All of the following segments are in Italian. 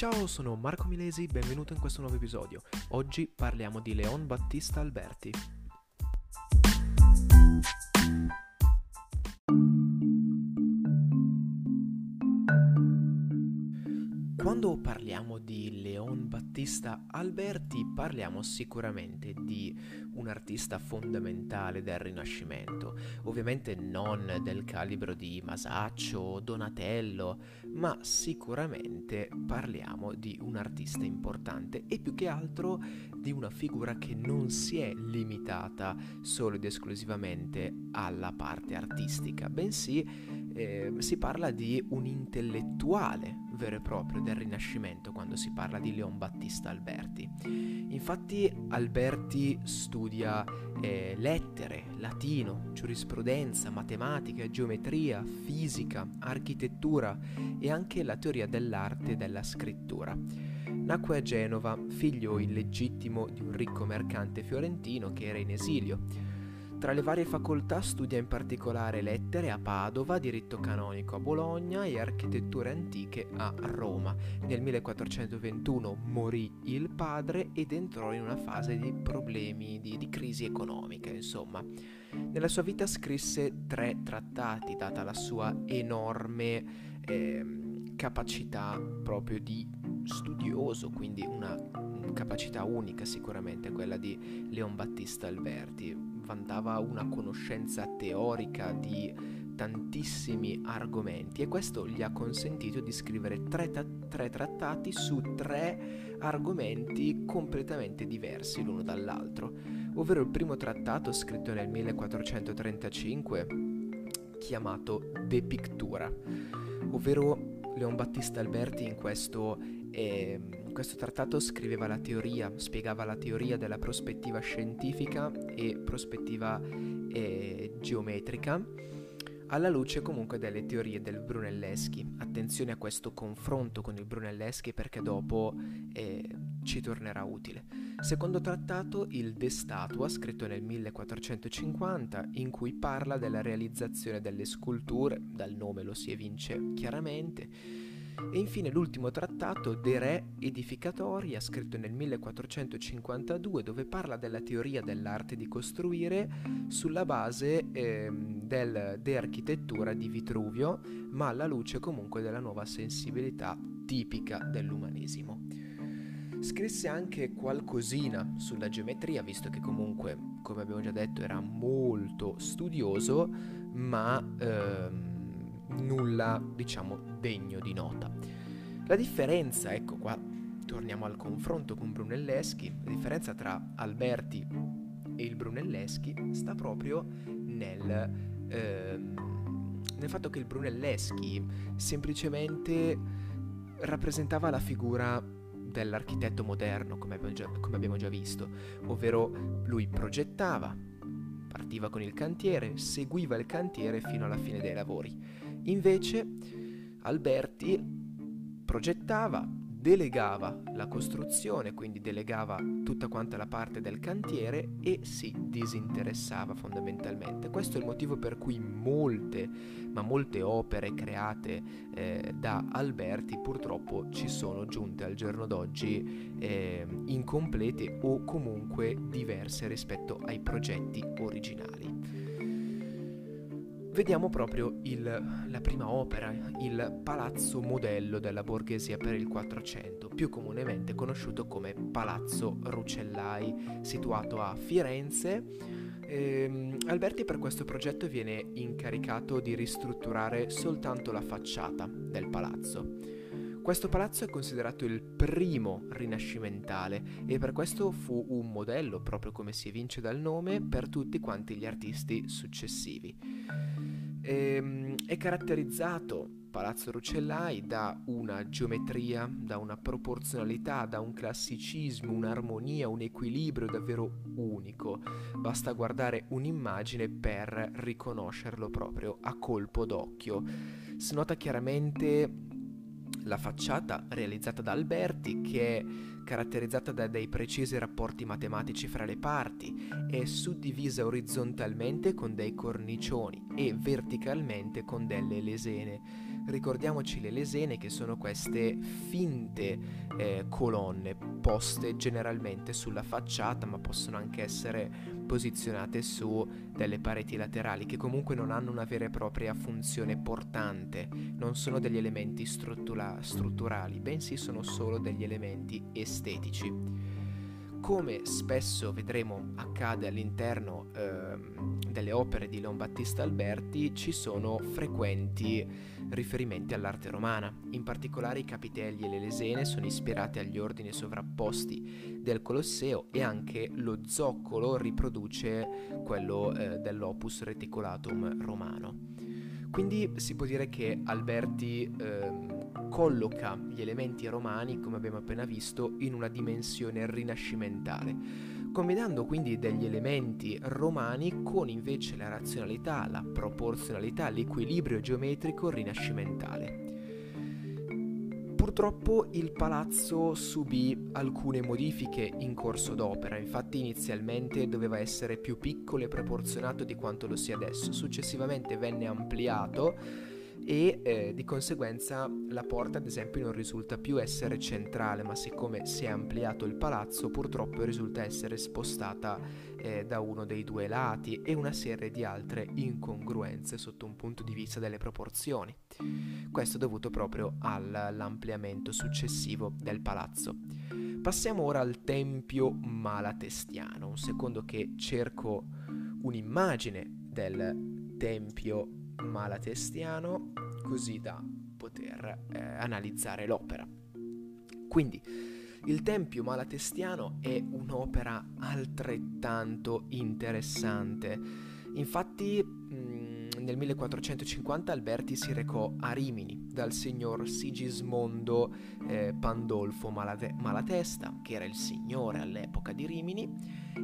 Ciao, sono Marco Milesi, benvenuto in questo nuovo episodio. Oggi parliamo di Leon Battista Alberti. Quando parliamo di Leon Battista Alberti parliamo sicuramente di un artista fondamentale del Rinascimento, ovviamente non del calibro di Masaccio o Donatello, ma sicuramente parliamo di un artista importante e più che altro di una figura che non si è limitata solo ed esclusivamente alla parte artistica, bensì eh, si parla di un intellettuale vero e proprio del Rinascimento quando si parla di Leon Battista Alberti. Infatti Alberti studia eh, lettere, latino, giurisprudenza, matematica, geometria, fisica, architettura e anche la teoria dell'arte e della scrittura. Nacque a Genova, figlio illegittimo di un ricco mercante fiorentino che era in esilio tra le varie facoltà studia in particolare lettere a Padova, diritto canonico a Bologna e architetture antiche a Roma. Nel 1421 morì il padre ed entrò in una fase di problemi, di, di crisi economica, insomma. Nella sua vita scrisse tre trattati, data la sua enorme eh, capacità proprio di studioso, quindi una capacità unica sicuramente quella di Leon Battista Alberti vantava una conoscenza teorica di tantissimi argomenti e questo gli ha consentito di scrivere tre, ta- tre trattati su tre argomenti completamente diversi l'uno dall'altro, ovvero il primo trattato scritto nel 1435 chiamato De Pictura, ovvero Leon Battista Alberti in questo eh, questo trattato scriveva la teoria, spiegava la teoria della prospettiva scientifica e prospettiva eh, geometrica alla luce comunque delle teorie del Brunelleschi. Attenzione a questo confronto con il Brunelleschi perché dopo eh, ci tornerà utile. Secondo trattato, il De Statua, scritto nel 1450, in cui parla della realizzazione delle sculture, dal nome lo si evince chiaramente, e infine l'ultimo trattato De Re Edificatoria, scritto nel 1452, dove parla della teoria dell'arte di costruire sulla base eh, del De Architettura di Vitruvio, ma alla luce comunque della nuova sensibilità tipica dell'umanesimo. Scrisse anche qualcosina sulla geometria, visto che comunque, come abbiamo già detto, era molto studioso, ma... Ehm, nulla, diciamo, degno di nota. La differenza, ecco qua, torniamo al confronto con Brunelleschi, la differenza tra Alberti e il Brunelleschi sta proprio nel, ehm, nel fatto che il Brunelleschi semplicemente rappresentava la figura dell'architetto moderno, come abbiamo, già, come abbiamo già visto, ovvero lui progettava, partiva con il cantiere, seguiva il cantiere fino alla fine dei lavori Invece Alberti progettava, delegava la costruzione, quindi delegava tutta quanta la parte del cantiere e si disinteressava fondamentalmente. Questo è il motivo per cui molte, ma molte opere create eh, da Alberti purtroppo ci sono giunte al giorno d'oggi eh, incomplete o comunque diverse rispetto ai progetti originali vediamo proprio il, la prima opera, il palazzo modello della borghesia per il 400, più comunemente conosciuto come Palazzo Rucellai, situato a Firenze. Ehm, Alberti per questo progetto viene incaricato di ristrutturare soltanto la facciata del palazzo. Questo palazzo è considerato il primo rinascimentale e per questo fu un modello, proprio come si evince dal nome, per tutti quanti gli artisti successivi. Ehm, è caratterizzato Palazzo Rucellai da una geometria, da una proporzionalità, da un classicismo, un'armonia, un equilibrio davvero unico. Basta guardare un'immagine per riconoscerlo proprio a colpo d'occhio. Si nota chiaramente la facciata realizzata da Alberti che è caratterizzata da dei precisi rapporti matematici fra le parti, è suddivisa orizzontalmente con dei cornicioni e verticalmente con delle lesene. Ricordiamoci le lesene che sono queste finte eh, colonne poste generalmente sulla facciata ma possono anche essere posizionate su delle pareti laterali che comunque non hanno una vera e propria funzione portante, non sono degli elementi struttura- strutturali, bensì sono solo degli elementi estetici. Come spesso vedremo accade all'interno eh, delle opere di Leon Battista Alberti, ci sono frequenti riferimenti all'arte romana. In particolare i capitelli e le lesene sono ispirate agli ordini sovrapposti del Colosseo e anche lo zoccolo riproduce quello eh, dell'opus reticulatum romano. Quindi si può dire che Alberti eh, colloca gli elementi romani, come abbiamo appena visto, in una dimensione rinascimentale, combinando quindi degli elementi romani con invece la razionalità, la proporzionalità, l'equilibrio geometrico rinascimentale. Purtroppo il palazzo subì alcune modifiche in corso d'opera, infatti inizialmente doveva essere più piccolo e proporzionato di quanto lo sia adesso, successivamente venne ampliato e eh, di conseguenza la porta ad esempio non risulta più essere centrale ma siccome si è ampliato il palazzo purtroppo risulta essere spostata eh, da uno dei due lati e una serie di altre incongruenze sotto un punto di vista delle proporzioni. Questo dovuto proprio all'ampliamento successivo del palazzo. Passiamo ora al Tempio Malatestiano, un secondo che cerco un'immagine del Tempio malatestiano così da poter eh, analizzare l'opera. Quindi il Tempio malatestiano è un'opera altrettanto interessante. Infatti mh, nel 1450 Alberti si recò a Rimini dal signor Sigismondo eh, Pandolfo Malate- Malatesta, che era il signore all'epoca di Rimini,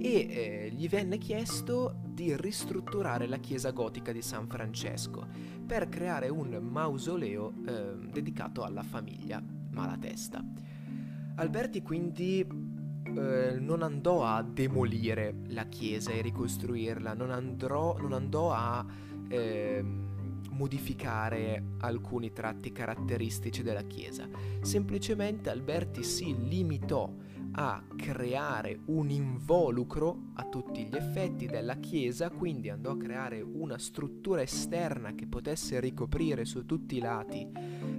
e eh, gli venne chiesto di ristrutturare la chiesa gotica di San Francesco per creare un mausoleo eh, dedicato alla famiglia Malatesta. Alberti quindi eh, non andò a demolire la chiesa e ricostruirla, non, andrò, non andò a eh, modificare alcuni tratti caratteristici della chiesa, semplicemente Alberti si limitò a creare un involucro a tutti gli effetti della chiesa, quindi andò a creare una struttura esterna che potesse ricoprire su tutti i lati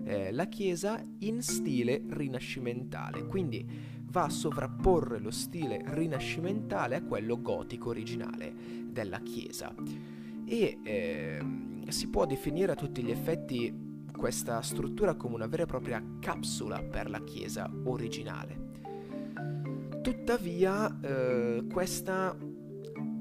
eh, la chiesa in stile rinascimentale, quindi va a sovrapporre lo stile rinascimentale a quello gotico originale della chiesa e eh, si può definire a tutti gli effetti questa struttura come una vera e propria capsula per la chiesa originale. Tuttavia eh, questa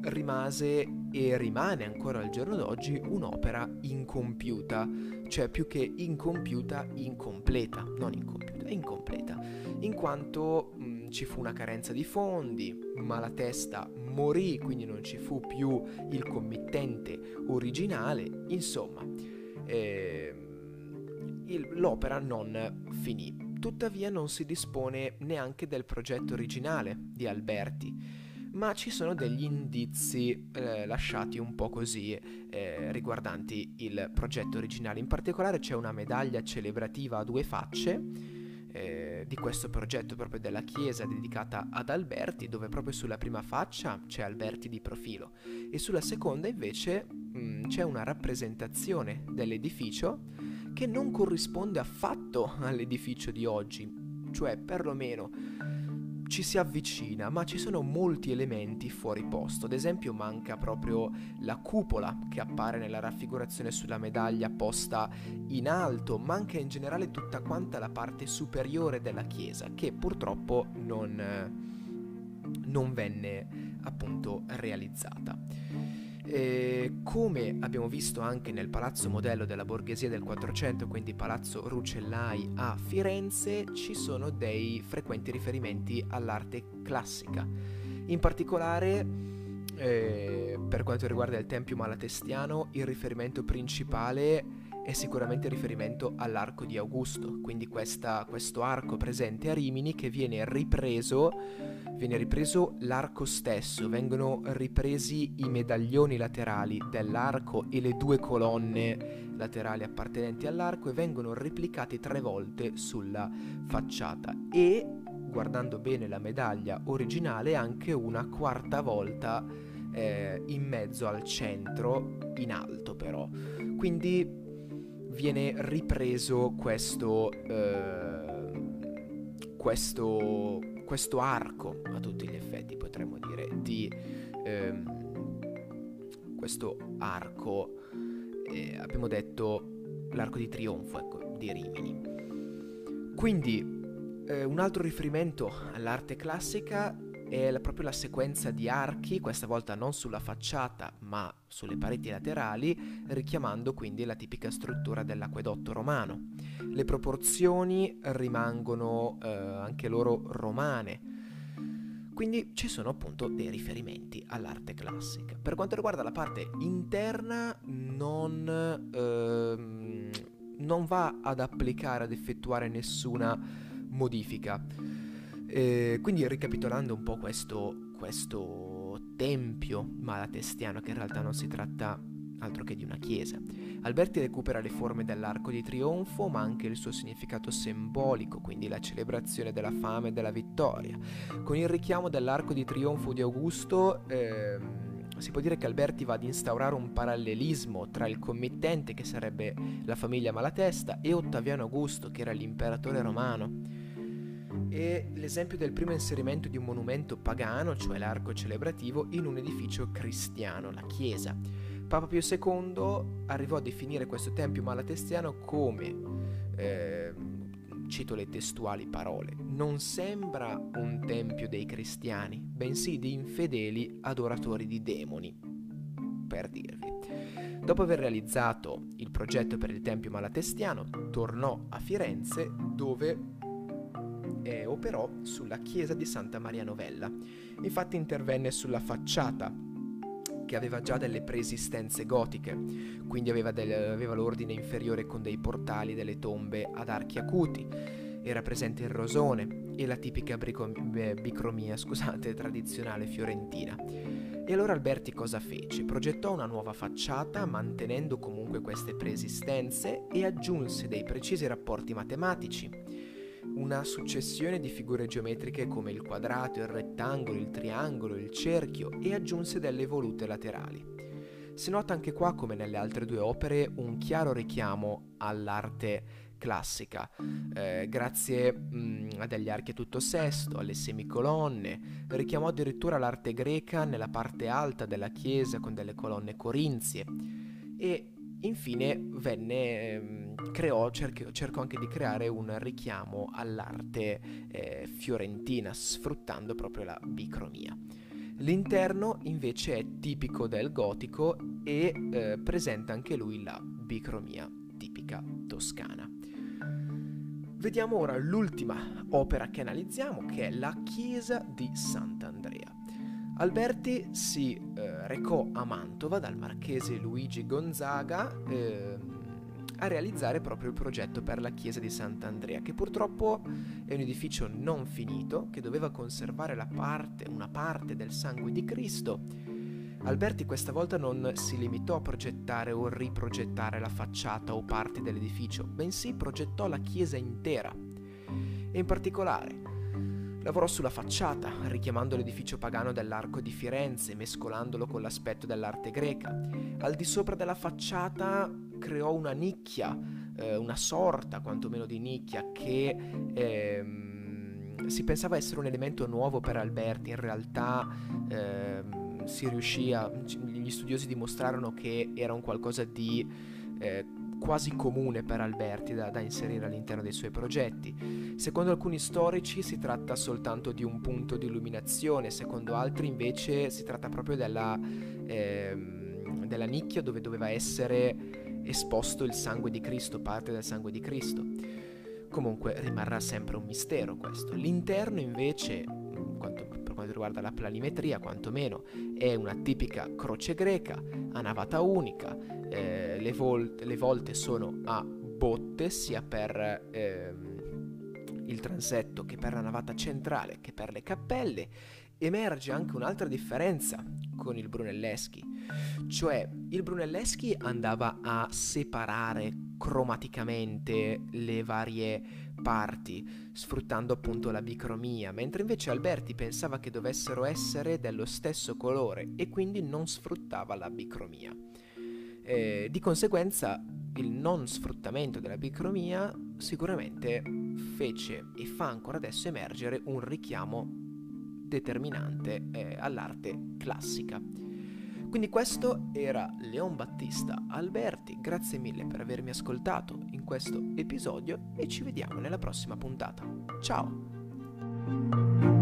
rimase e rimane ancora al giorno d'oggi un'opera incompiuta, cioè più che incompiuta, incompleta, non incompiuta, incompleta, in quanto mh, mm, ci fu una carenza di fondi, ma la testa morì, quindi non ci fu più il committente originale, insomma, eh, il, l'opera non finì. Tuttavia non si dispone neanche del progetto originale di Alberti, ma ci sono degli indizi eh, lasciati un po' così eh, riguardanti il progetto originale. In particolare c'è una medaglia celebrativa a due facce eh, di questo progetto proprio della chiesa dedicata ad Alberti, dove proprio sulla prima faccia c'è Alberti di profilo e sulla seconda invece mh, mm, c'è una rappresentazione dell'edificio che non corrisponde affatto all'edificio di oggi, cioè perlomeno ci si avvicina, ma ci sono molti elementi fuori posto. Ad esempio manca proprio la cupola che appare nella raffigurazione sulla medaglia posta in alto, manca in generale tutta quanta la parte superiore della chiesa, che purtroppo non, non venne appunto realizzata. E come abbiamo visto anche nel palazzo modello della borghesia del 400, quindi palazzo Rucellai a Firenze, ci sono dei frequenti riferimenti all'arte classica. In particolare, eh, per quanto riguarda il Tempio Malatestiano, il riferimento principale è sicuramente riferimento all'arco di Augusto, quindi questa, questo arco presente a Rimini che viene ripreso, viene ripreso l'arco stesso, vengono ripresi i medaglioni laterali dell'arco e le due colonne laterali appartenenti all'arco e vengono replicati tre volte sulla facciata. E guardando bene la medaglia originale anche una quarta volta eh, in mezzo al centro in alto però. Quindi viene ripreso questo eh, questo questo arco a tutti gli effetti potremmo dire di ehm, questo arco eh, abbiamo detto l'arco di trionfo ecco, di Rimini. Quindi eh, un altro riferimento all'arte classica è proprio la sequenza di archi, questa volta non sulla facciata ma sulle pareti laterali, richiamando quindi la tipica struttura dell'acquedotto romano. Le proporzioni rimangono eh, anche loro romane quindi ci sono appunto dei riferimenti all'arte classica. Per quanto riguarda la parte interna, non, ehm, non va ad applicare, ad effettuare nessuna modifica. Eh, quindi ricapitolando un po' questo, questo tempio malatestiano, che in realtà non si tratta altro che di una chiesa. Alberti recupera le forme dell'arco di trionfo, ma anche il suo significato simbolico, quindi la celebrazione della fame e della vittoria. Con il richiamo dell'arco di trionfo di Augusto, ehm, si può dire che Alberti va ad instaurare un parallelismo tra il committente, che sarebbe la famiglia Malatesta, e Ottaviano Augusto, che era l'imperatore romano. E l'esempio del primo inserimento di un monumento pagano, cioè l'arco celebrativo, in un edificio cristiano, la chiesa. Papa Pio II arrivò a definire questo tempio malatestiano come, eh, cito le testuali parole, non sembra un tempio dei cristiani, bensì di infedeli adoratori di demoni, per dirvi. Dopo aver realizzato il progetto per il tempio malatestiano, tornò a Firenze dove eh, operò sulla chiesa di Santa Maria Novella. Infatti intervenne sulla facciata che aveva già delle preesistenze gotiche, quindi aveva, del, aveva l'ordine inferiore con dei portali, delle tombe ad archi acuti, era presente il rosone e la tipica brico- bicromia scusate, tradizionale fiorentina. E allora Alberti cosa fece? Progettò una nuova facciata mantenendo comunque queste preesistenze e aggiunse dei precisi rapporti matematici una successione di figure geometriche come il quadrato, il rettangolo, il triangolo, il cerchio e aggiunse delle volute laterali. Si nota anche qua, come nelle altre due opere, un chiaro richiamo all'arte classica, eh, grazie mh, mm, a degli archi a tutto sesto, alle semicolonne, richiamò addirittura l'arte greca nella parte alta della chiesa con delle colonne corinzie e infine venne, ehm, creò, cercò, anche di creare un richiamo all'arte eh, fiorentina, sfruttando proprio la bicromia. L'interno invece è tipico del gotico e eh, presenta anche lui la bicromia tipica toscana. Vediamo ora l'ultima opera che analizziamo, che è la chiesa di Sant'Andrea. Alberti si eh, recò a Mantova dal marchese Luigi Gonzaga eh, a realizzare proprio il progetto per la chiesa di Sant'Andrea, che purtroppo è un edificio non finito, che doveva conservare parte, una parte del sangue di Cristo. Alberti questa volta non si limitò a progettare o riprogettare la facciata o parti dell'edificio, bensì progettò la chiesa intera. E in particolare Lavorò sulla facciata, richiamando l'edificio pagano dell'Arco di Firenze, mescolandolo con l'aspetto dell'arte greca. Al di sopra della facciata creò una nicchia, eh, una sorta quantomeno di nicchia, che ehm, si pensava essere un elemento nuovo per Alberti, in realtà ehm, si riuscì a... gli studiosi dimostrarono che era un qualcosa di... Eh, quasi comune per Alberti da, da, inserire all'interno dei suoi progetti. Secondo alcuni storici si tratta soltanto di un punto di illuminazione, secondo altri invece si tratta proprio della, eh, della nicchia dove doveva essere esposto il sangue di Cristo, parte del sangue di Cristo. Comunque rimarrà sempre un mistero questo. L'interno invece, riguarda la planimetria quantomeno, è una tipica croce greca, a navata unica, eh, le, vol- le, volte sono a botte sia per ehm, il transetto che per la navata centrale che per le cappelle. Emerge anche un'altra differenza con il Brunelleschi, cioè il Brunelleschi andava a separare cromaticamente le varie parti, sfruttando appunto la bicromia, mentre invece Alberti pensava che dovessero essere dello stesso colore e quindi non sfruttava la bicromia. Eh, di conseguenza il non sfruttamento della bicromia sicuramente fece e fa ancora adesso emergere un richiamo determinante eh, all'arte classica. Quindi questo era Leon Battista Alberti, grazie mille per avermi ascoltato questo episodio e ci vediamo nella prossima puntata. Ciao!